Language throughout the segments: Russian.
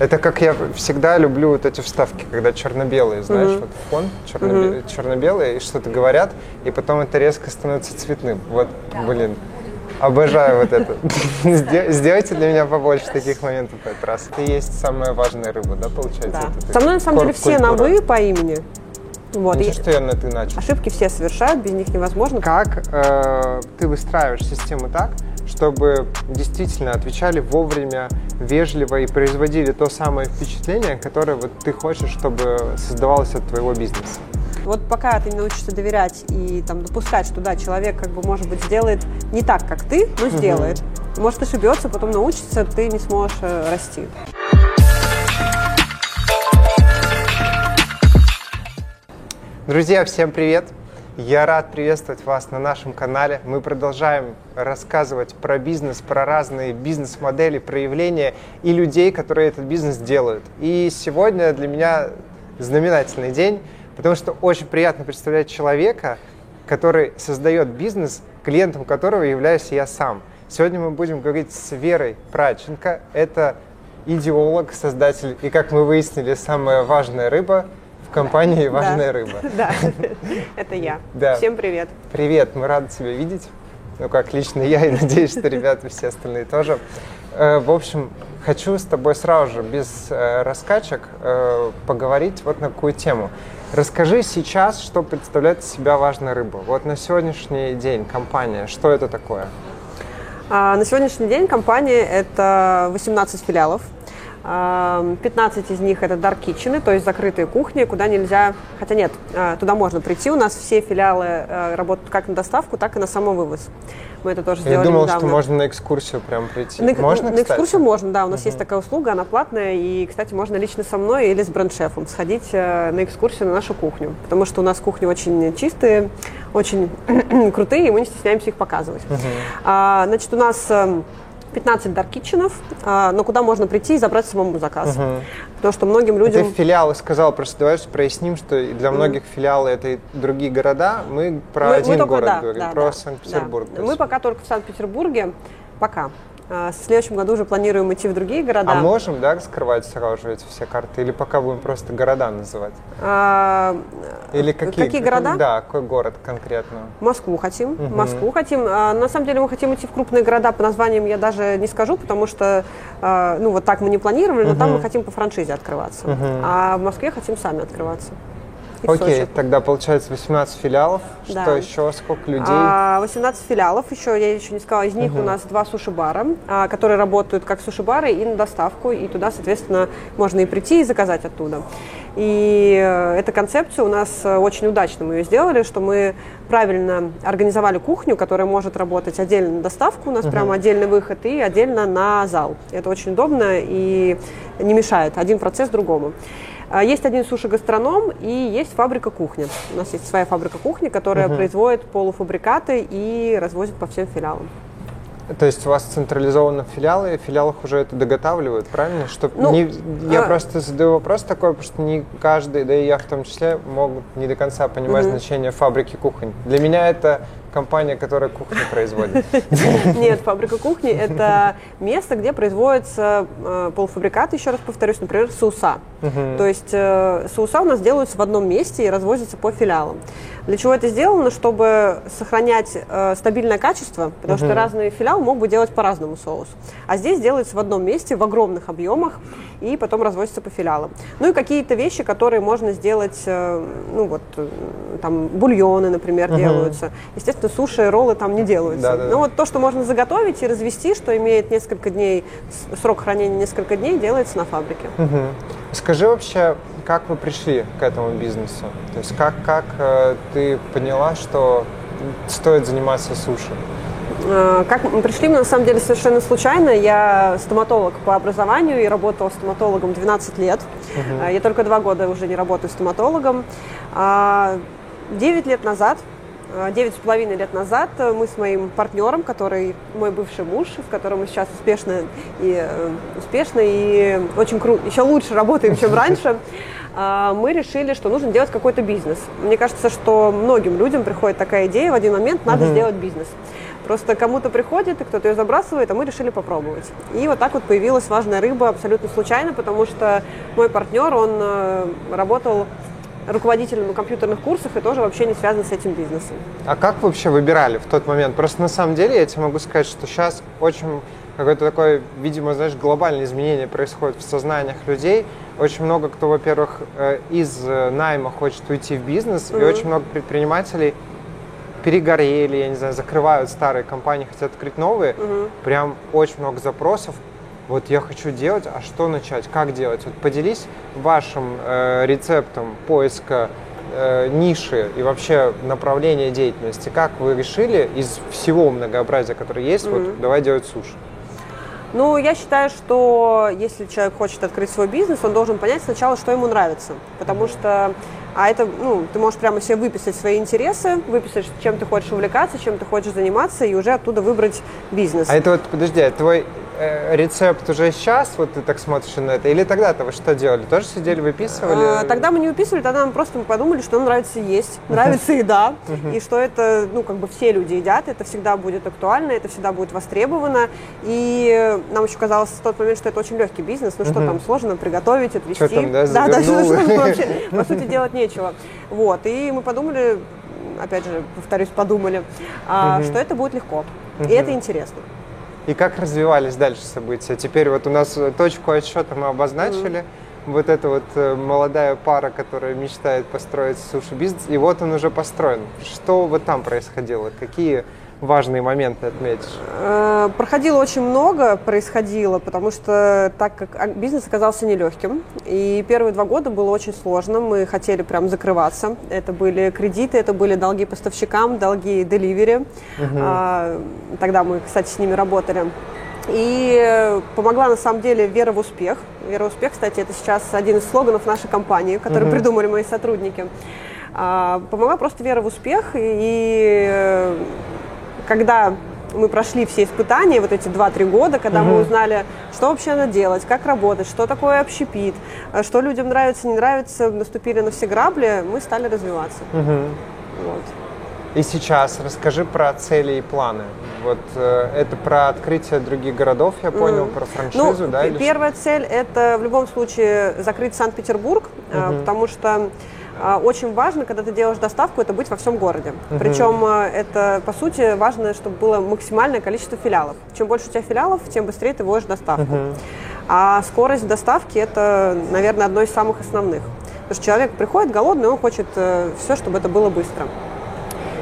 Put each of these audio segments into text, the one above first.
Это как я всегда люблю вот эти вставки, когда черно-белые, знаешь, mm-hmm. вот фон черно-белый, mm-hmm. черно-белые, и что-то говорят, и потом это резко становится цветным. Вот, блин, обожаю вот это. Сделайте для меня побольше таких моментов в этот раз. Это и есть самая важная рыба, да, получается? Да. Со мной, на самом деле, все на «вы» по имени. Вот. Ничего, что я на «ты» начал. Ошибки все совершают, без них невозможно. Как э, ты выстраиваешь систему так, чтобы действительно отвечали вовремя, вежливо и производили то самое впечатление, которое вот ты хочешь, чтобы создавалось от твоего бизнеса. Вот пока ты не научишься доверять и там допускать, что да, человек как бы может быть сделает не так, как ты, но сделает. Угу. Может ошибется, потом научится, ты не сможешь э, расти. Друзья, всем привет! Я рад приветствовать вас на нашем канале. Мы продолжаем рассказывать про бизнес, про разные бизнес-модели, проявления и людей, которые этот бизнес делают. И сегодня для меня знаменательный день, потому что очень приятно представлять человека, который создает бизнес, клиентом которого являюсь я сам. Сегодня мы будем говорить с Верой Праченко. Это идеолог, создатель и, как мы выяснили, самая важная рыба – в компании «Важная да. рыба». Да, это я. Да. Всем привет. Привет, мы рады тебя видеть. Ну, как лично я, и надеюсь, что ребята все остальные тоже. Э, в общем, хочу с тобой сразу же, без э, раскачек, э, поговорить вот на какую тему. Расскажи сейчас, что представляет из себя важная рыба. Вот на сегодняшний день компания, что это такое? А, на сегодняшний день компания – это 18 филиалов. 15 из них это dark kitchen, то есть закрытые кухни, куда нельзя, хотя нет, а, туда можно прийти. У нас все филиалы а, работают как на доставку, так и на самовывоз. Мы это тоже сделали Я думал, недавно. что можно на экскурсию прям прийти. На, можно, на экскурсию можно, да. У нас uh-huh. есть такая услуга, она платная. И, кстати, можно лично со мной или с бренд-шефом сходить э, на экскурсию на нашу кухню. Потому что у нас кухни очень чистые, очень крутые, и мы не стесняемся их показывать. Uh-huh. А, значит, у нас эм, 15 даркитченов, а, но куда можно прийти и забрать самому заказ. Угу. Потому что многим людям... Ты филиалы сказал, просто давай проясним, что для многих филиалы это и другие города. Мы про мы, один мы город да, говорим, да, про да, Санкт-Петербург. Да. Мы пока только в Санкт-Петербурге, пока. А, в следующем году уже планируем идти в другие города. А можем, да, скрывать сразу же эти все карты? Или пока будем просто города называть? А, Или какие, какие города? Да, какой город конкретно? Москву хотим. Угу. Москву хотим. А, на самом деле мы хотим идти в крупные города. По названиям я даже не скажу, потому что, а, ну, вот так мы не планировали, но угу. там мы хотим по франшизе открываться. Угу. А в Москве хотим сами открываться. Окей, тогда получается 18 филиалов. Да. Что еще? Сколько людей? 18 а, филиалов еще, я еще не сказала. Из них угу. у нас два суши-бара, а, которые работают как суши-бары и на доставку. И туда, соответственно, можно и прийти и заказать оттуда. И э, эта концепция у нас э, очень удачно мы ее сделали, что мы правильно организовали кухню, которая может работать отдельно на доставку, у нас uh прямо отдельный выход, и отдельно на зал. Это очень удобно и не мешает один процесс другому. А, есть один суши-гастроном и есть фабрика кухни. У нас есть своя фабрика кухни, которая угу. производит полуфабрикаты и развозит по всем филиалам. То есть у вас централизованно филиалы, и в филиалах уже это доготавливают, правильно? Чтоб ну, не, я а... просто задаю вопрос такой, потому что не каждый, да и я в том числе, могут не до конца понимать угу. значение фабрики кухонь. Для меня это компания, которая кухню производит. Нет, фабрика кухни – это место, где производятся э, полуфабрикаты, еще раз повторюсь, например, соуса. То есть э, соуса у нас делаются в одном месте и развозятся по филиалам. Для чего это сделано? Чтобы сохранять э, стабильное качество, потому что разные филиалы могут делать по-разному соус. А здесь делается в одном месте, в огромных объемах, и потом развозится по филиалам. Ну и какие-то вещи, которые можно сделать, ну вот, там, бульоны, например, делаются. Естественно, что суши и роллы там не делаются. Да, да, Но вот то, что можно заготовить и развести, что имеет несколько дней, срок хранения несколько дней, делается на фабрике. Угу. Скажи вообще, как вы пришли к этому бизнесу? То есть как, как э, ты поняла, что стоит заниматься суши? Э, как мы пришли, мы на самом деле совершенно случайно. Я стоматолог по образованию и работала стоматологом 12 лет. Угу. Я только два года уже не работаю стоматологом. 9 а, лет назад девять с половиной лет назад мы с моим партнером, который мой бывший муж, с которым мы сейчас успешно и э, успешно и очень круто, еще лучше работаем, чем раньше, э, мы решили, что нужно делать какой-то бизнес. Мне кажется, что многим людям приходит такая идея в один момент, надо uh-huh. сделать бизнес. Просто кому-то приходит, и кто-то ее забрасывает, а мы решили попробовать. И вот так вот появилась важная рыба абсолютно случайно, потому что мой партнер, он э, работал руководителем на компьютерных курсах и тоже вообще не связан с этим бизнесом. А как вообще выбирали в тот момент? Просто на самом деле я тебе могу сказать, что сейчас очень какое-то такое, видимо, знаешь, глобальное изменение происходит в сознаниях людей. Очень много кто, во-первых, э, из э, найма хочет уйти в бизнес, mm-hmm. и очень много предпринимателей перегорели, я не знаю, закрывают старые компании, хотят открыть новые. Mm-hmm. Прям очень много запросов. Вот я хочу делать, а что начать, как делать? Вот поделись вашим э, рецептом поиска э, ниши и вообще направления деятельности. Как вы решили из всего многообразия, которое есть, mm-hmm. вот давай делать суши? Ну, я считаю, что если человек хочет открыть свой бизнес, он должен понять сначала, что ему нравится. Потому что а это, ну, ты можешь прямо себе выписать свои интересы, выписать, чем ты хочешь увлекаться, чем ты хочешь заниматься, и уже оттуда выбрать бизнес. А это вот, подожди, а твой рецепт уже сейчас, вот ты так смотришь на это, или тогда-то вы что делали? Тоже сидели, выписывали? А, тогда мы не выписывали, тогда мы просто подумали, что нам нравится есть, нравится еда, и что это, ну, как бы все люди едят, это всегда будет актуально, это всегда будет востребовано, и нам еще казалось в тот момент, что это очень легкий бизнес, ну что там, сложно приготовить, отвезти. Что там, да, Да, да, что, что вообще, по сути, делать нечего. Вот, и мы подумали, опять же, повторюсь, подумали, а, что это будет легко, и это интересно. И как развивались дальше события? Теперь вот у нас точку отсчета мы обозначили. Mm-hmm. Вот эта вот э, молодая пара, которая мечтает построить суши-бизнес, и вот он уже построен. Что вот там происходило? Какие важные моменты отметишь? Э, проходило очень много, происходило, потому что так как бизнес оказался нелегким, и первые два года было очень сложно, мы хотели прям закрываться. Это были кредиты, это были долги поставщикам, долги деливери. Угу. Тогда мы, кстати, с ними работали. И помогла на самом деле вера в успех. Вера в успех, кстати, это сейчас один из слоганов нашей компании, который угу. придумали мои сотрудники. А, помогла просто вера в успех и когда мы прошли все испытания, вот эти 2-3 года, когда угу. мы узнали, что вообще надо делать, как работать, что такое общепит, э, что людям нравится, не нравится, наступили на все грабли, мы стали развиваться. Угу. Вот. И сейчас расскажи про цели и планы. Вот э, это про открытие других городов, я понял, mm. про франшизу, ну, да? Первая цель это в любом случае закрыть Санкт-Петербург, угу. потому что а, очень важно, когда ты делаешь доставку, это быть во всем городе. Угу. Причем это, по сути, важно, чтобы было максимальное количество филиалов. Чем больше у тебя филиалов, тем быстрее ты вводишь доставку. Угу. А скорость доставки – это, наверное, одно из самых основных. Потому что человек приходит голодный, он хочет э, все, чтобы это было быстро.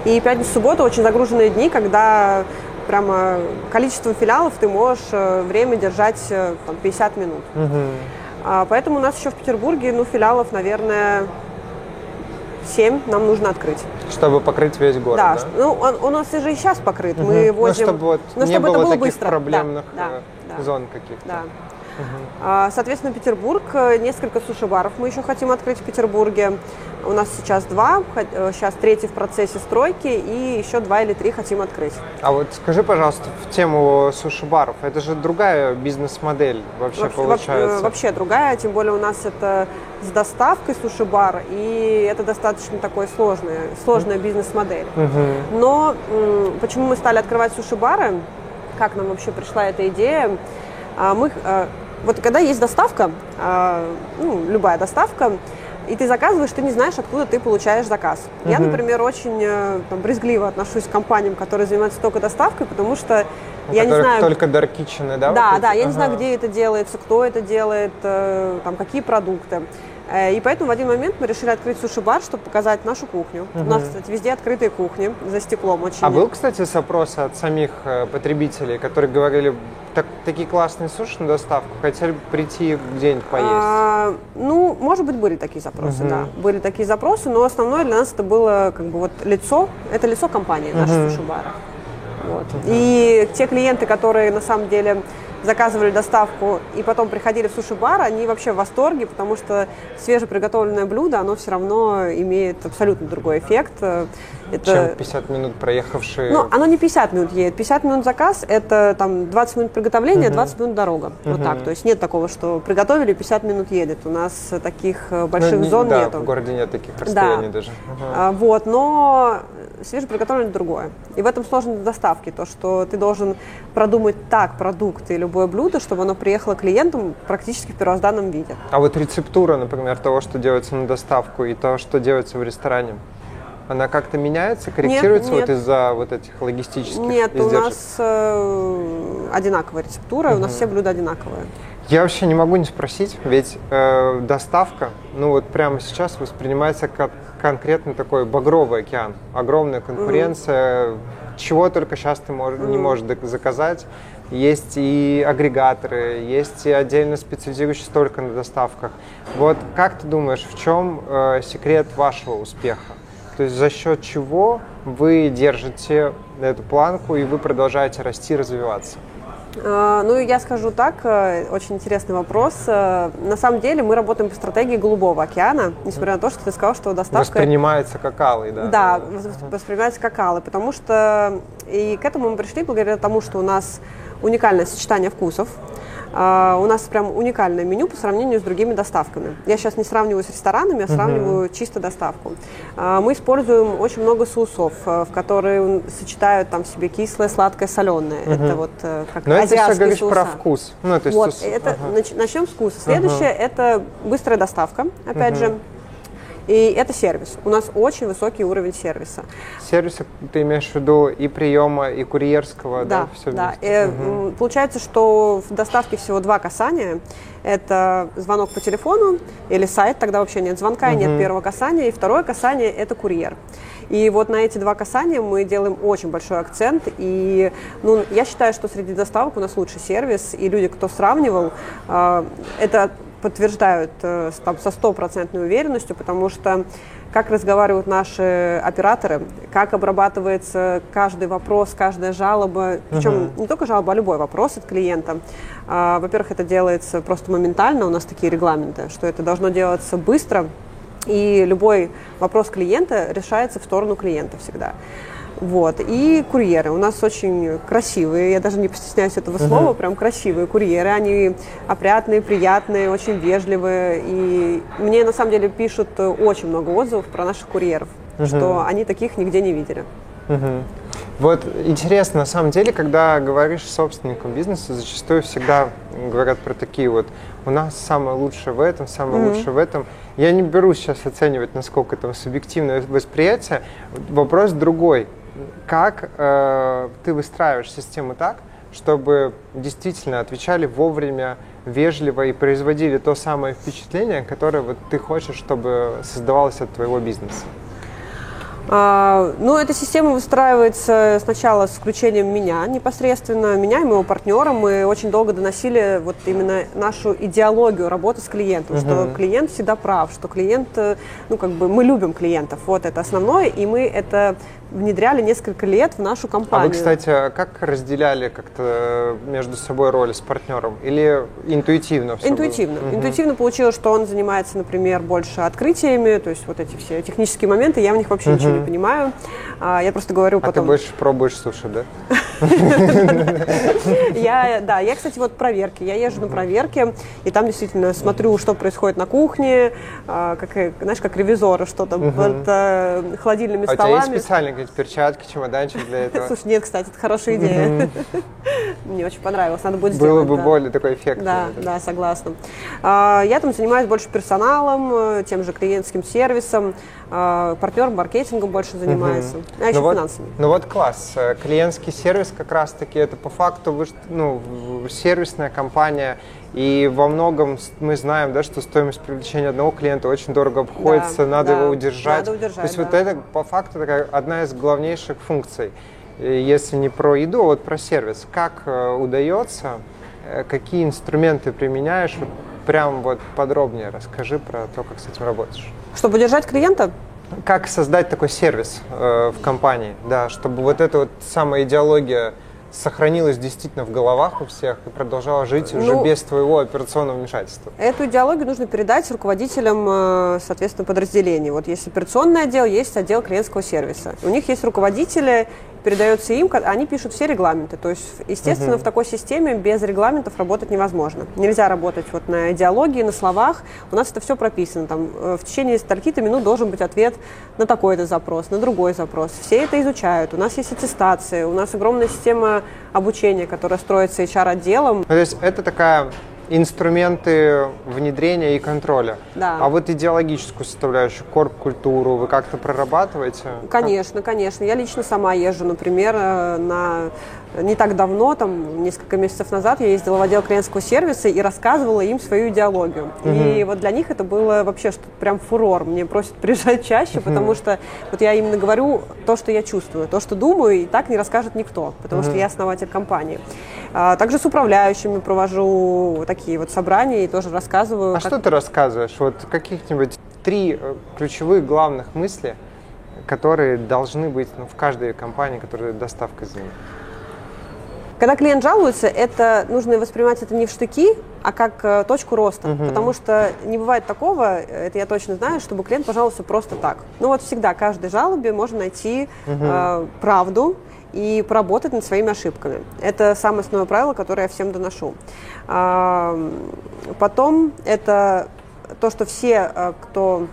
И пятница, суббота очень загруженные дни, когда прямо количеством филиалов ты можешь э, время держать э, там, 50 минут. Угу. А, поэтому у нас еще в Петербурге ну, филиалов, наверное, 7 нам нужно открыть. Чтобы покрыть весь город, да? да? Ну, он, он у нас уже и сейчас покрыт. Угу. Мы возим... Ну, чтобы, вот ну, не чтобы было это было таких быстро. проблемных да, э, да, зон каких-то. Да. Угу. Соответственно, Петербург, э, несколько суши-баров мы еще хотим открыть в Петербурге. У нас сейчас два, сейчас э, третий в процессе стройки, и еще два или три хотим открыть. А вот скажи, пожалуйста, в тему суши-баров, это же другая бизнес-модель вообще, вообще получается? Вообще другая, тем более у нас это с доставкой суши-бар, и это достаточно такой сложная, сложная бизнес-модель. Угу. Но почему мы стали открывать суши-бары, как нам вообще пришла эта идея, а, мы вот когда есть доставка, а, ну, любая доставка, и ты заказываешь, ты не знаешь, откуда ты получаешь заказ. Uh-huh. Я, например, очень э, там, брезгливо отношусь к компаниям, которые занимаются только доставкой, потому что У я не знаю... только Dark Kitchen, да? Да, вот да, я ага. не знаю, где это делается, кто это делает, э, там, какие продукты. Э, и поэтому в один момент мы решили открыть суши-бар, чтобы показать нашу кухню. Угу. У нас, кстати, везде открытые кухни за стеклом очень. А был, кстати, запрос от самих э, потребителей, которые говорили, так, такие классные суши на доставку, хотели бы прийти где-нибудь поесть? А, ну, может быть, были такие запросы, угу. да. Были такие запросы, но основное для нас это было как бы вот лицо, это лицо компании, угу. нашего суши-бара. Вот. Угу. И те клиенты, которые на самом деле заказывали доставку и потом приходили в суши-бар, они вообще в восторге, потому что свежеприготовленное блюдо, оно все равно имеет абсолютно другой эффект. Это... Чем 50 минут проехавшие? Ну, оно не 50 минут едет. 50 минут заказ – это там 20 минут приготовления, угу. 20 минут дорога. Угу. Вот так. То есть нет такого, что приготовили, 50 минут едет. У нас таких э, больших ну, зон да, нету. в городе нет таких расстояний да. даже. Угу. А, вот, но свежеприготовленное другое. И в этом сложность доставки, то, что ты должен продумать так продукты и любое блюдо, чтобы оно приехало клиентам практически в первозданном виде. А вот рецептура, например, того, что делается на доставку и того, что делается в ресторане, она как-то меняется, корректируется нет, нет. вот из-за вот этих логистических Нет, издержек? у нас э, одинаковая рецептура, угу. у нас все блюда одинаковые. Я вообще не могу не спросить, ведь э, доставка, ну вот прямо сейчас воспринимается как конкретно такой багровый океан, огромная конкуренция, угу. чего только сейчас ты мож, угу. не можешь заказать. Есть и агрегаторы, есть и отдельно специализирующиеся только на доставках. Вот как ты думаешь, в чем э, секрет вашего успеха? То есть за счет чего вы держите эту планку и вы продолжаете расти, развиваться? А, ну, я скажу так, э, очень интересный вопрос. Э, на самом деле мы работаем по стратегии Голубого океана, несмотря на то, что ты сказал, что доставка... Воспринимается как алый, да? Да, воспринимается как алый, потому что и к этому мы пришли благодаря тому, что у нас уникальное сочетание вкусов. Uh, у нас прям уникальное меню по сравнению с другими доставками. Я сейчас не сравниваю с ресторанами, я сравниваю uh-huh. чисто доставку. Uh, мы используем очень много соусов, uh, в которые сочетают там себе кислое, сладкое, соленое. Uh-huh. Это вот uh, как Но азиатские это все говоришь соуса. про вкус. Ну, то есть вот, это, uh-huh. начнем с вкуса. Следующее uh-huh. это быстрая доставка, опять uh-huh. же. И это сервис. У нас очень высокий уровень сервиса. Сервиса ты имеешь в виду и приема, и курьерского, да? Да, все да. И, угу. Получается, что в доставке всего два касания. Это звонок по телефону или сайт, тогда вообще нет звонка и нет первого касания. И второе касание – это курьер. И вот на эти два касания мы делаем очень большой акцент. И ну, я считаю, что среди доставок у нас лучший сервис. И люди, кто сравнивал, э, это подтверждают э, там, со стопроцентной уверенностью, потому что как разговаривают наши операторы, как обрабатывается каждый вопрос, каждая жалоба, причем uh-huh. не только жалоба, а любой вопрос от клиента. А, во-первых, это делается просто моментально, у нас такие регламенты, что это должно делаться быстро, и любой вопрос клиента решается в сторону клиента всегда. Вот. И курьеры. У нас очень красивые, я даже не постесняюсь этого слова, uh-huh. прям красивые курьеры. Они опрятные, приятные, очень вежливые. И мне на самом деле пишут очень много отзывов про наших курьеров, uh-huh. что они таких нигде не видели. Uh-huh. Вот интересно, на самом деле, когда говоришь с собственником бизнеса, зачастую всегда говорят про такие вот, у нас самое лучшее в этом, самое mm-hmm. лучшее в этом. Я не берусь сейчас оценивать, насколько там субъективное восприятие. Вопрос другой как э, ты выстраиваешь систему так, чтобы действительно отвечали вовремя, вежливо и производили то самое впечатление, которое вот ты хочешь, чтобы создавалось от твоего бизнеса? А, ну, эта система выстраивается сначала с включением меня непосредственно, меня и моего партнера. Мы очень долго доносили вот именно нашу идеологию работы с клиентом, uh-huh. что клиент всегда прав, что клиент, э, ну, как бы мы любим клиентов, вот это основное, и мы это внедряли несколько лет в нашу компанию. А вы, кстати, как разделяли как-то между собой роли с партнером? Или интуитивно все Интуитивно. Было? Интуитивно получилось, что он занимается, например, больше открытиями, то есть вот эти все технические моменты, я в них вообще угу. ничего не понимаю. А, я просто говорю а потом... А ты больше пробуешь суши, да? Я, да, я, кстати, вот проверки. Я езжу на проверки, и там действительно смотрю, что происходит на кухне, а, как, знаешь, как ревизоры, что там под э, холодильными столами. А у тебя есть специальные какие-то перчатки, чемоданчик для этого? Слушай, нет, кстати, это хорошая идея. Мне очень понравилось, надо будет сделать. Было бы более такой эффект. Да, да, согласна. А, я там занимаюсь больше персоналом, э, тем же клиентским сервисом, а, партнер маркетингом больше занимается, а еще ну финансами. Вот, ну вот класс. Э, клиентский сервис как раз-таки это по факту вы, ну, сервисная компания, и во многом мы знаем, да, что стоимость привлечения одного клиента очень дорого обходится, да, надо да, его удержать. Надо удержать. То есть да. вот это по факту такая одна из главнейших функций. Если не про еду, а вот про сервис. Как э, удается, э, какие инструменты применяешь, прям вот подробнее расскажи про то, как с этим работаешь. Чтобы удержать клиента? Как создать такой сервис э, в компании, да, чтобы вот эта вот самая идеология сохранилась действительно в головах у всех и продолжала жить ну, уже без твоего операционного вмешательства? Эту идеологию нужно передать руководителям, э, соответственно, подразделений. Вот есть операционный отдел, есть отдел клиентского сервиса. У них есть руководители, передается им, они пишут все регламенты. То есть, естественно, угу. в такой системе без регламентов работать невозможно. Нельзя работать вот на идеологии, на словах. У нас это все прописано. Там, э, в течение стольки-то минут должен быть ответ на такой-то запрос, на другой запрос. Все это изучают. У нас есть аттестации, у нас огромная система обучения, которая строится HR-отделом. То есть это такая инструменты внедрения и контроля. Да. А вот идеологическую составляющую, корп-культуру вы как-то прорабатываете? Конечно, конечно. Я лично сама езжу, например, э, на не так давно, там, несколько месяцев назад, я ездила в отдел клиентского сервиса и рассказывала им свою идеологию. Угу. И вот для них это было вообще что-то прям фурор. Мне просят приезжать чаще, угу. потому что вот я именно говорю то, что я чувствую, то, что думаю, и так не расскажет никто, потому угу. что я основатель компании. А, также с управляющими провожу такие вот собрания и тоже рассказываю. А как... что ты рассказываешь? Вот каких-нибудь три э, ключевых главных мысли, которые должны быть ну, в каждой компании, которая доставкой занимается? Когда клиент жалуется, это нужно воспринимать это не в штыки, а как э, точку роста. Угу. Потому что не бывает такого, это я точно знаю, чтобы клиент пожаловался просто так. Ну вот всегда, каждой жалобе можно найти угу. э, правду и поработать над своими ошибками. Это самое основное правило, которое я всем доношу. А, потом это то, что все, э, кто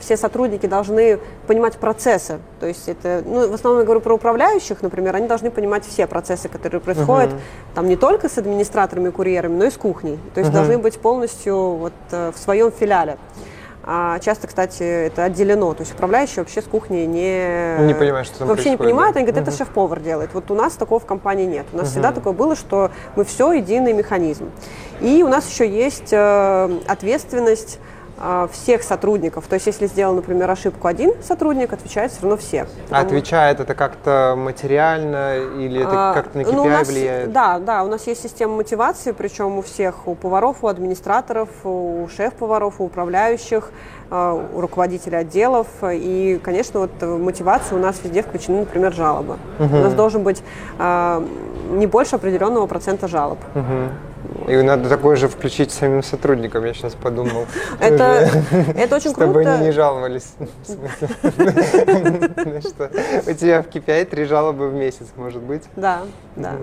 все сотрудники должны понимать процессы. То есть это, ну, в основном я говорю про управляющих, например, они должны понимать все процессы, которые происходят, uh-huh. там не только с администраторами и курьерами, но и с кухней. То есть uh-huh. должны быть полностью вот э, в своем филиале. А часто, кстати, это отделено. То есть управляющий вообще с кухни не... Не понимает, что там Вообще не понимает, они говорят, это шеф-повар делает. Вот у нас такого в компании нет. У нас uh-huh. всегда такое было, что мы все единый механизм. И у нас еще есть э, ответственность всех сотрудников. То есть, если сделал, например, ошибку один сотрудник, отвечает все равно все. А отвечает это как-то материально или это а, как-то на KPI ну, нас, влияет? Да, да, у нас есть система мотивации, причем у всех, у поваров, у администраторов, у шеф-поваров, у управляющих, а, у руководителей отделов. И, конечно, вот мотивация у нас везде включены, например, жалобы. Угу. У нас должен быть не больше определенного процента жалоб. Угу. И надо такое же включить самим сотрудникам, я сейчас подумал. Это, это очень круто. Чтобы они не жаловались. У тебя в KPI три жалобы в месяц, может быть? Да, да.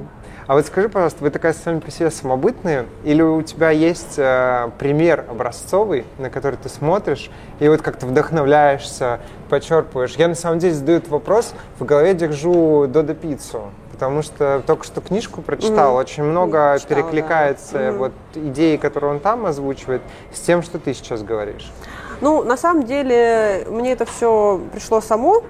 А вот скажи, пожалуйста, вы такая сами по себе самобытные, или у тебя есть э, пример образцовый, на который ты смотришь, и вот как-то вдохновляешься, почерпываешь? Я на самом деле задаю этот вопрос, в голове держу Додо Пиццу потому что только что книжку прочитал, mm-hmm. очень много Читала, перекликается да. mm-hmm. вот идеи, которые он там озвучивает, с тем, что ты сейчас говоришь. Ну, на самом деле, мне это все пришло само,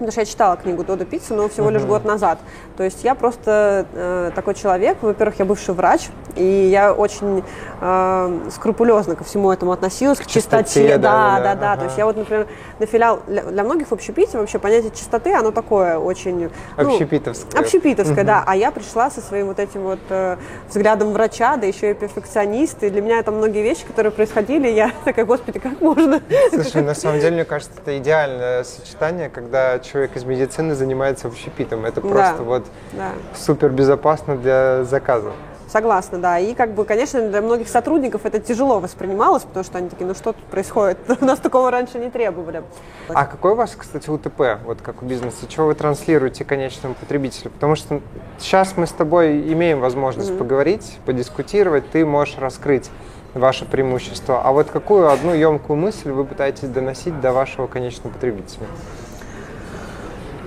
потому что я читала книгу Додо Пиццы, но всего лишь год назад. То есть я просто э, такой человек, во-первых, я бывший врач, и я очень э, скрупулезно ко всему этому относилась, к, к чистоте. чистоте. Да, да, да. да. Ага. То есть я вот, например, на филиал, для, многих в общепите вообще понятие чистоты, оно такое очень... Ну, общепитовское. Общепитовское, да. А я пришла со своим вот этим вот э, взглядом врача, да еще и перфекционист, и для меня это многие вещи, которые происходили, я такая, господи, как можно? Слушай, на самом деле, мне кажется, это идеальное сочетание, когда человек из медицины занимается общепитом. Это просто да, вот да. супер безопасно для заказа. Согласна, да. И, как бы, конечно, для многих сотрудников это тяжело воспринималось, потому что они такие, ну что тут происходит? У нас такого раньше не требовали. А какой у вас, кстати, УТП, вот как у бизнеса? Чего вы транслируете конечному потребителю? Потому что сейчас мы с тобой имеем возможность mm-hmm. поговорить, подискутировать, ты можешь раскрыть ваше преимущество. А вот какую одну емкую мысль вы пытаетесь доносить до вашего конечного потребителя?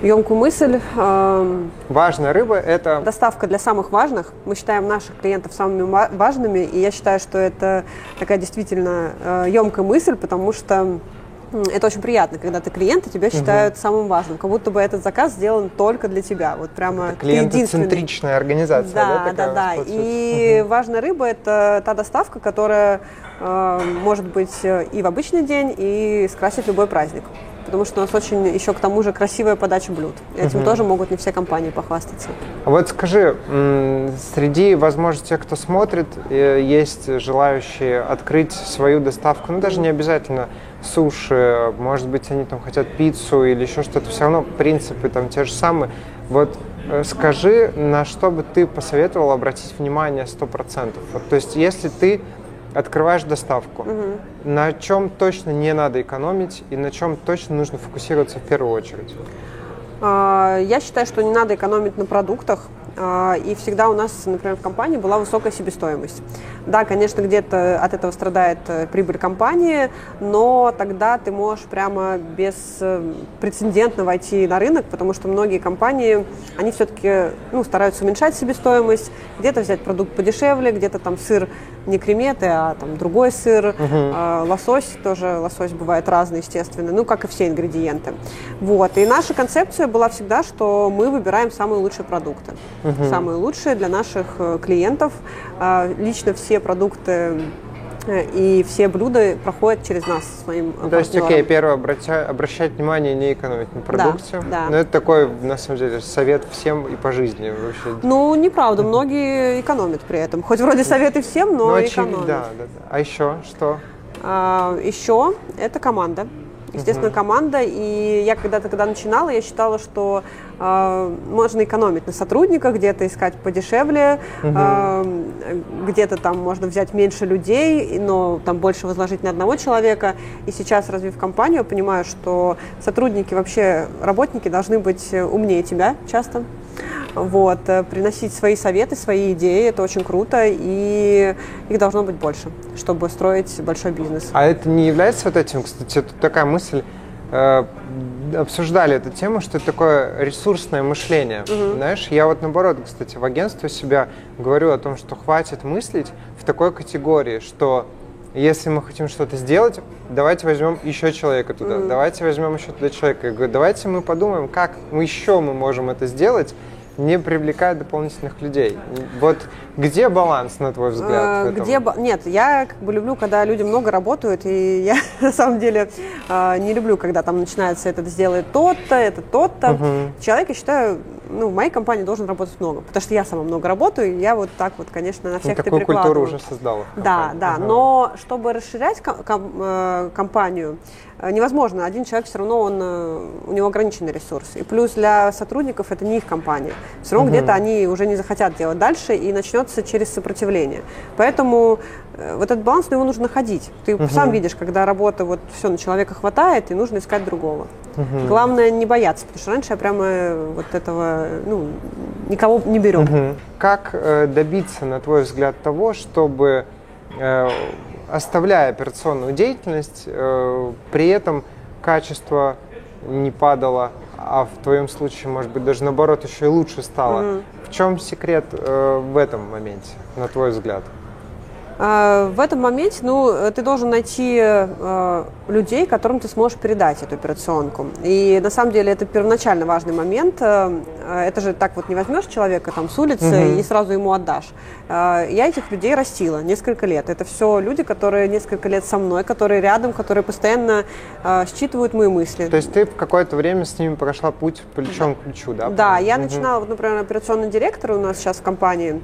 Емкую мысль. Важная рыба – это… Доставка для самых важных. Мы считаем наших клиентов самыми важными, и я считаю, что это такая действительно емкая мысль, потому что это очень приятно, когда ты клиент, и тебя считают угу. самым важным, как будто бы этот заказ сделан только для тебя. Вот прямо это клиентоцентричная организация, да? Да, да, да. И угу. важная рыба – это та доставка, которая э, может быть и в обычный день, и скрасить любой праздник потому что у нас очень еще к тому же красивая подача блюд. Этим угу. тоже могут не все компании похвастаться. А вот скажи, среди, возможно, тех, кто смотрит, э, есть желающие открыть свою доставку, ну даже не обязательно суши, может быть, они там хотят пиццу или еще что-то, все равно принципы там те же самые. Вот э, скажи, на что бы ты посоветовал обратить внимание 100%? Вот, то есть, если ты открываешь доставку. Угу. На чем точно не надо экономить и на чем точно нужно фокусироваться в первую очередь? А, я считаю, что не надо экономить на продуктах, и всегда у нас, например, в компании была высокая себестоимость. Да, конечно, где-то от этого страдает э, прибыль компании, но тогда ты можешь прямо беспрецедентно войти на рынок, потому что многие компании, они все-таки ну, стараются уменьшать себестоимость, где-то взять продукт подешевле, где-то там сыр не креметы, а там другой сыр, угу. э, лосось тоже, лосось бывает разный, естественно, ну, как и все ингредиенты. Вот, и наша концепция была всегда, что мы выбираем самые лучшие продукты, угу. самые лучшие для наших э, клиентов. Э, лично все продукты и все блюда проходят через нас своим ну, То есть, окей, первое, обращать, обращать внимание, не экономить на продукте. Да, да. Но это такой, на самом деле, совет всем и по жизни вообще. Ну, неправда, многие экономят при этом. Хоть вроде советы всем, но ну, экономят. Да, да, да. А еще что? А, еще это команда естественно, команда. И я когда-то, когда начинала, я считала, что э, можно экономить на сотрудниках, где-то искать подешевле, э, где-то там можно взять меньше людей, но там больше возложить на одного человека. И сейчас, развив компанию, понимаю, что сотрудники вообще, работники должны быть умнее тебя часто вот, э, приносить свои советы, свои идеи, это очень круто, и их должно быть больше, чтобы строить большой бизнес. А это не является вот этим, кстати, тут такая мысль, э, обсуждали эту тему, что это такое ресурсное мышление. Угу. Знаешь, я вот наоборот, кстати, в агентстве себя говорю о том, что хватит мыслить в такой категории, что если мы хотим что-то сделать, давайте возьмем еще человека туда, mm давайте возьмем еще туда человека. Я говорю, давайте мы подумаем, как мы еще мы можем это сделать, не привлекает дополнительных людей. Вот где баланс, на твой взгляд? Э, где Нет, я как бы люблю, когда люди много работают, и я на самом деле э, не люблю, когда там начинается это сделает тот-то, это тот-то. Угу. Человек, я считаю, ну, в моей компании должен работать много, потому что я сама много работаю, и я вот так вот, конечно, на всех ну, такую культуру уже создала. Да, да, ага. но чтобы расширять ком- ком- э, компанию, невозможно. Один человек все равно, он, э, у него ограниченный ресурс. И плюс для сотрудников это не их компания. Все равно угу. где-то они уже не захотят делать дальше, и начнется через сопротивление. Поэтому э, вот этот баланс, ну, его нужно находить. Ты угу. сам видишь, когда работа, вот все, на человека хватает, и нужно искать другого. Угу. Главное не бояться, потому что раньше я прямо вот этого, ну, никого не берем. Угу. Как э, добиться, на твой взгляд, того, чтобы э, оставляя операционную деятельность, э, при этом качество не падало, а в твоем случае, может быть, даже наоборот еще и лучше стало. Mm-hmm. В чем секрет э, в этом моменте, на твой взгляд? А, в этом моменте, ну, ты должен найти э, людей, которым ты сможешь передать эту операционку. И на самом деле это первоначально важный момент. Э, это же так вот не возьмешь человека там с улицы угу. и сразу ему отдашь. Э, я этих людей растила несколько лет. Это все люди, которые несколько лет со мной, которые рядом, которые постоянно э, считывают мои мысли. То есть ты в какое-то время с ними прошла путь плечом к плечу, да? Да, я угу. начинала, вот, например, операционный директор у нас сейчас в компании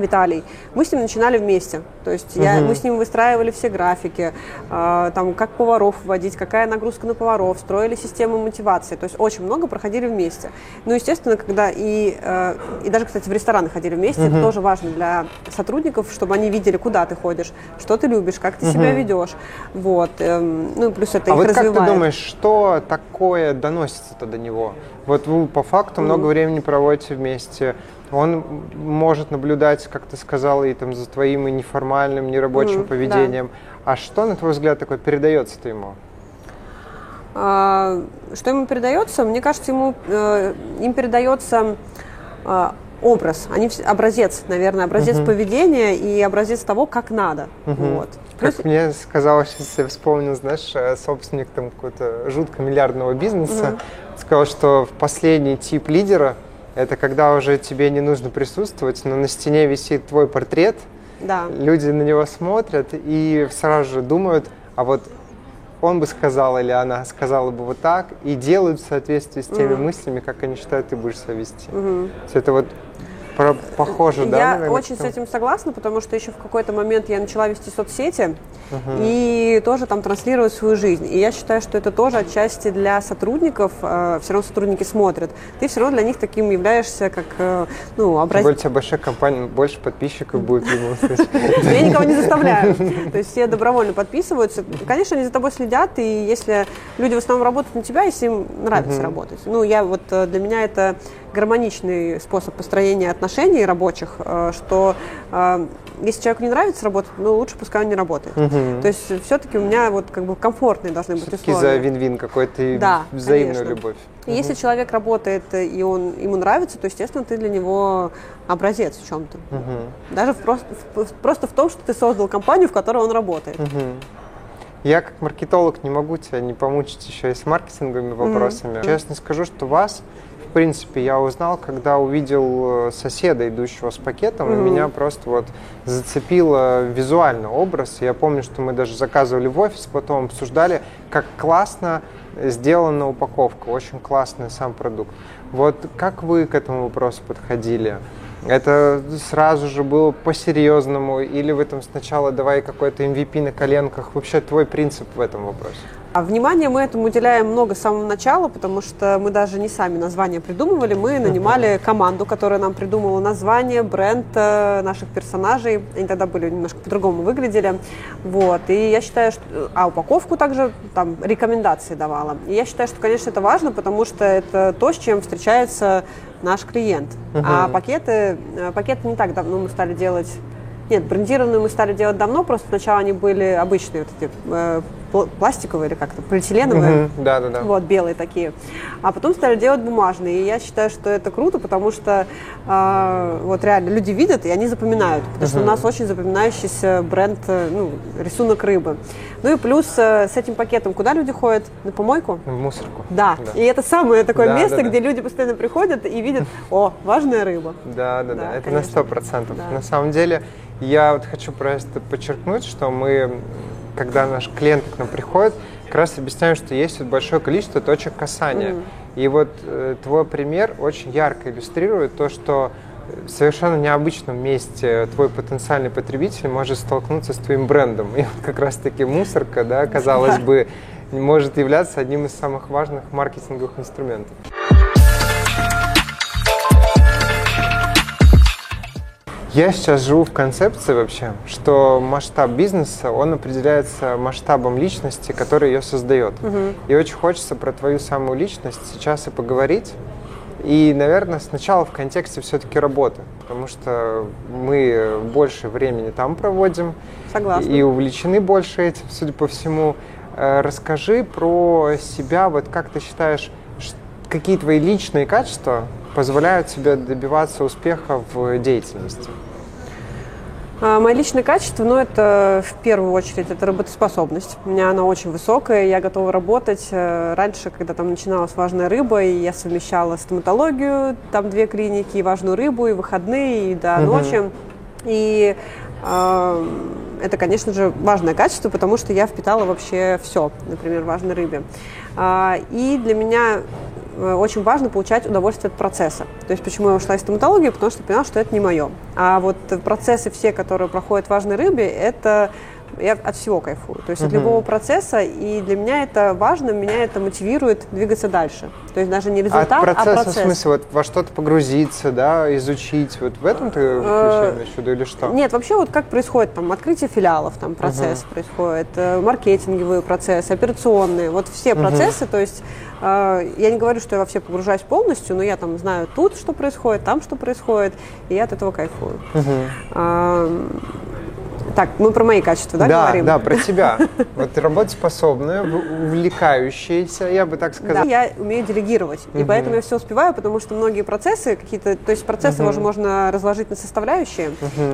Виталий, мы с ним начинали вместе. То есть я, мы с ним выстраивали все графики, э, там, как поваров вводить, какая нагрузка на поваров, строили систему мотивации. То есть очень много проходили вместе. Ну, естественно, когда и, э, и даже, кстати, в рестораны ходили вместе, uh это тоже важно для сотрудников, чтобы они видели, куда ты ходишь, что ты любишь, как ты uh себя ведешь. Вот. Эм, ну, плюс это а их вот развивает. как ты думаешь, что такое доносится-то до него? Вот вы по факту mm много времени проводите вместе, он может наблюдать, как ты сказала, и там за твоим и неформальным, нерабочим mm, поведением. Да. А что, на твой взгляд, такое передается-то ему? А, что ему передается? Мне кажется, ему э, им передается а, образ, они образец, наверное, образец uh поведения и образец того, как надо. uh Вот. Как Плюс... мне сказалось, сейчас я вспомнил, знаешь, э, собственник там какого-то жутко миллиардного бизнеса, uh сказал, что последний тип лидера это когда уже тебе не нужно присутствовать, но на стене висит твой портрет, да. люди на него смотрят и сразу же думают, а вот он бы сказал или она сказала бы вот так, и делают в соответствии с теми mm мыслями, как они считают, ты будешь себя вести. Mm-hmm. Это вот Про, похоже, да? Я наверное, очень с этим согласна, потому что еще в какой-то момент я начала вести соцсети uh-huh. и тоже там транслировать свою жизнь. И я считаю, что это тоже отчасти для сотрудников, э, все равно сотрудники смотрят. Ты все равно для них таким являешься, как, э, ну, образец. Тебя большая компания, больше подписчиков будет в любом случае. Я никого не заставляю. То есть все добровольно подписываются. Конечно, они за тобой следят, и если люди в основном работают на тебя, если им нравится работать. Ну, я вот, э, для меня это гармоничный способ построения отношений рабочих, э, что э, если человеку не нравится работать, ну лучше пускай он не работает. Угу. То есть все-таки у меня вот как бы комфортные должны быть условия. за вин-вин какой-то да, взаимную конечно. любовь. И угу. если человек работает и он ему нравится, то естественно ты для него образец в чем-то. Угу. Даже в просто, в, просто в том, что ты создал компанию, в которой он работает. Угу. Я как маркетолог не могу тебя не помучить еще и с маркетинговыми вопросами. Mm-hmm. Честно скажу, что вас принципе, я узнал, когда увидел э, соседа, идущего с пакетом, mm-hmm. и меня просто вот зацепило визуально образ. Я помню, что мы даже заказывали в офис, потом обсуждали, как классно сделана упаковка, очень классный сам продукт. Вот как вы к этому вопросу подходили? Это сразу же было по-серьезному, или вы там сначала давай какой-то MVP на коленках? Вообще твой принцип в этом вопросе? А внимание мы этому уделяем много с самого начала, потому что мы даже не сами название придумывали, мы нанимали команду, которая нам придумала название, бренд э, наших персонажей. Они тогда были немножко по-другому выглядели. Вот. И я считаю, что... А упаковку также там рекомендации давала. И я считаю, что, конечно, это важно, потому что это то, с чем встречается наш клиент. Uh-huh. А пакеты, э, пакеты не так давно мы стали делать нет, брендированную мы стали делать давно, просто сначала они были обычные вот эти э, пластиковые или как-то, полиэтиленовые. Угу, да, да, да. Вот, белые такие. А потом стали делать бумажные. И я считаю, что это круто, потому что э, вот реально люди видят, и они запоминают. Потому угу. что у нас очень запоминающийся бренд, э, ну, рисунок рыбы. Ну и плюс э, с этим пакетом куда люди ходят? На помойку? В мусорку. Да. да. И это самое такое да, место, да, да. где люди постоянно приходят и видят, о, важная рыба. Да, да, да. да. Это конечно. на сто процентов. На самом деле я вот хочу просто подчеркнуть, что мы, когда наш клиент к нам приходит, как раз объясняем, что есть вот большое количество точек касания. Mm. И вот э, твой пример очень ярко иллюстрирует то, что в совершенно необычном месте твой потенциальный потребитель может столкнуться с твоим брендом. И вот как раз-таки мусорка, да, казалось бы, может являться одним из самых важных маркетинговых инструментов. Я сейчас живу в концепции вообще, что масштаб бизнеса, он определяется масштабом личности, который ее создает. Угу. И очень хочется про твою самую личность сейчас и поговорить. И, наверное, сначала в контексте все-таки работы, потому что мы больше времени там проводим. Согласна. И увлечены больше этим, судя по всему. Э, расскажи про себя, вот как ты считаешь, какие твои личные качества позволяют тебе добиваться успеха в деятельности? А, мои личные качества, ну, это в первую очередь, это работоспособность. У меня она очень высокая, я готова работать. Э, раньше, когда там начиналась важная рыба, и я совмещала стоматологию, там две клиники, и важную рыбу, и выходные, и до ночи. И э, это, конечно же, важное качество, потому что я впитала вообще все, например, важной рыбе. Э, и для меня очень важно получать удовольствие от процесса. То есть почему я ушла из стоматологии? Потому что поняла, что это не мое. А вот процессы все, которые проходят в важной рыбе, это я от всего кайфую. То есть от любого процесса, и для меня это важно, меня это мотивирует двигаться дальше. То есть даже не результат, от процесса, а процесс. в смысле, вот во что-то погрузиться, да, изучить, вот в этом ты э, имеешь в виду или что? Нет, вообще вот как происходит там открытие филиалов, там процесс uh-huh. происходит, э, маркетинговые процессы, операционные, вот все процессы, uh-huh. то есть э, я не говорю, что я во все погружаюсь полностью, но я там знаю тут, что происходит, там, что происходит, и я от этого кайфую. Uh-huh. Так, мы про мои качества, да, да говорим? Да, про тебя. Вот работоспособная, увлекающаяся, я бы так сказала. Да, я умею делегировать, и поэтому я все успеваю, потому что многие процессы какие-то, то есть процессы uh можно разложить на составляющие,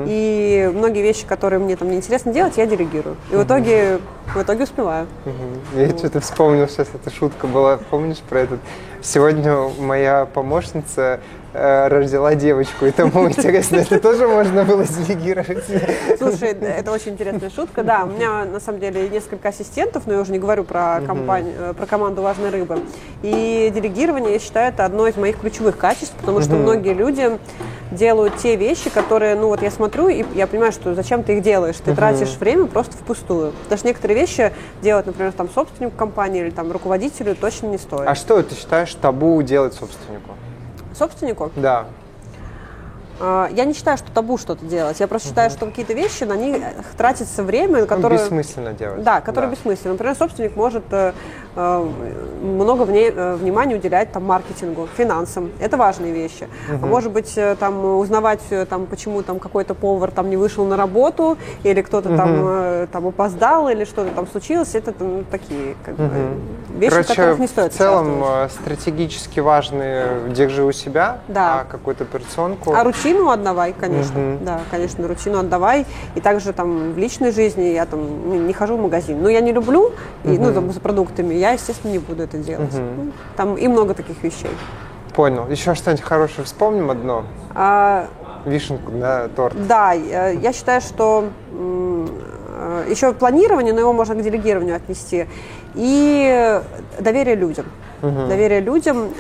и многие вещи, которые мне там неинтересно делать, я делегирую. И в итоге, в итоге успеваю. Я что-то вспомнил сейчас, эта шутка была, помнишь про этот? Сегодня моя помощница Э, родила девочку. И тому интересно, это тоже можно было делегировать. Слушай, это очень интересная шутка. Да, у меня на самом деле несколько ассистентов, но я уже не говорю про, компанию, э, про команду «Важной рыбы». И делегирование, я считаю, это одно из моих ключевых качеств, потому что многие люди делают те вещи, которые, ну вот я смотрю, и я понимаю, что зачем ты их делаешь, ты тратишь время просто впустую. Потому что некоторые вещи делать, например, там собственнику компании или там руководителю точно не стоит. А что ты считаешь табу делать собственнику? Собственнику? Да. А, Я не считаю, что табу что-то делать. Я просто считаю, что какие-то вещи, на них тратится время, которое... бессмысленно делать. Да, который бессмысленно. Например, собственник может э, э, много вне- э, внимания уделять там, маркетингу, финансам. Это важные вещи. А Может быть, там, узнавать, там, почему там, какой-то повар там, не вышел на работу, или кто-то там, э, там опоздал, или что-то там случилось. Это ну, такие как бы, вещи, Короче, которых не стоит в целом стратегически важные держи у себя, Да. а какую-то операционку. А рутину отдавай, конечно. Да, конечно, рутину отдавай. И также там в личной жизни я там ну, не хожу в магазин. Ну, я не люблю, и, ну, там, за продуктами, я, естественно, не буду это делать. Ну, Там и много таких вещей. Понял. Еще что-нибудь хорошее вспомним одно. А, Вишенку на торт. да, я считаю, что э, еще планирование, но его можно к делегированию отнести, и доверие людям. Доверие людям.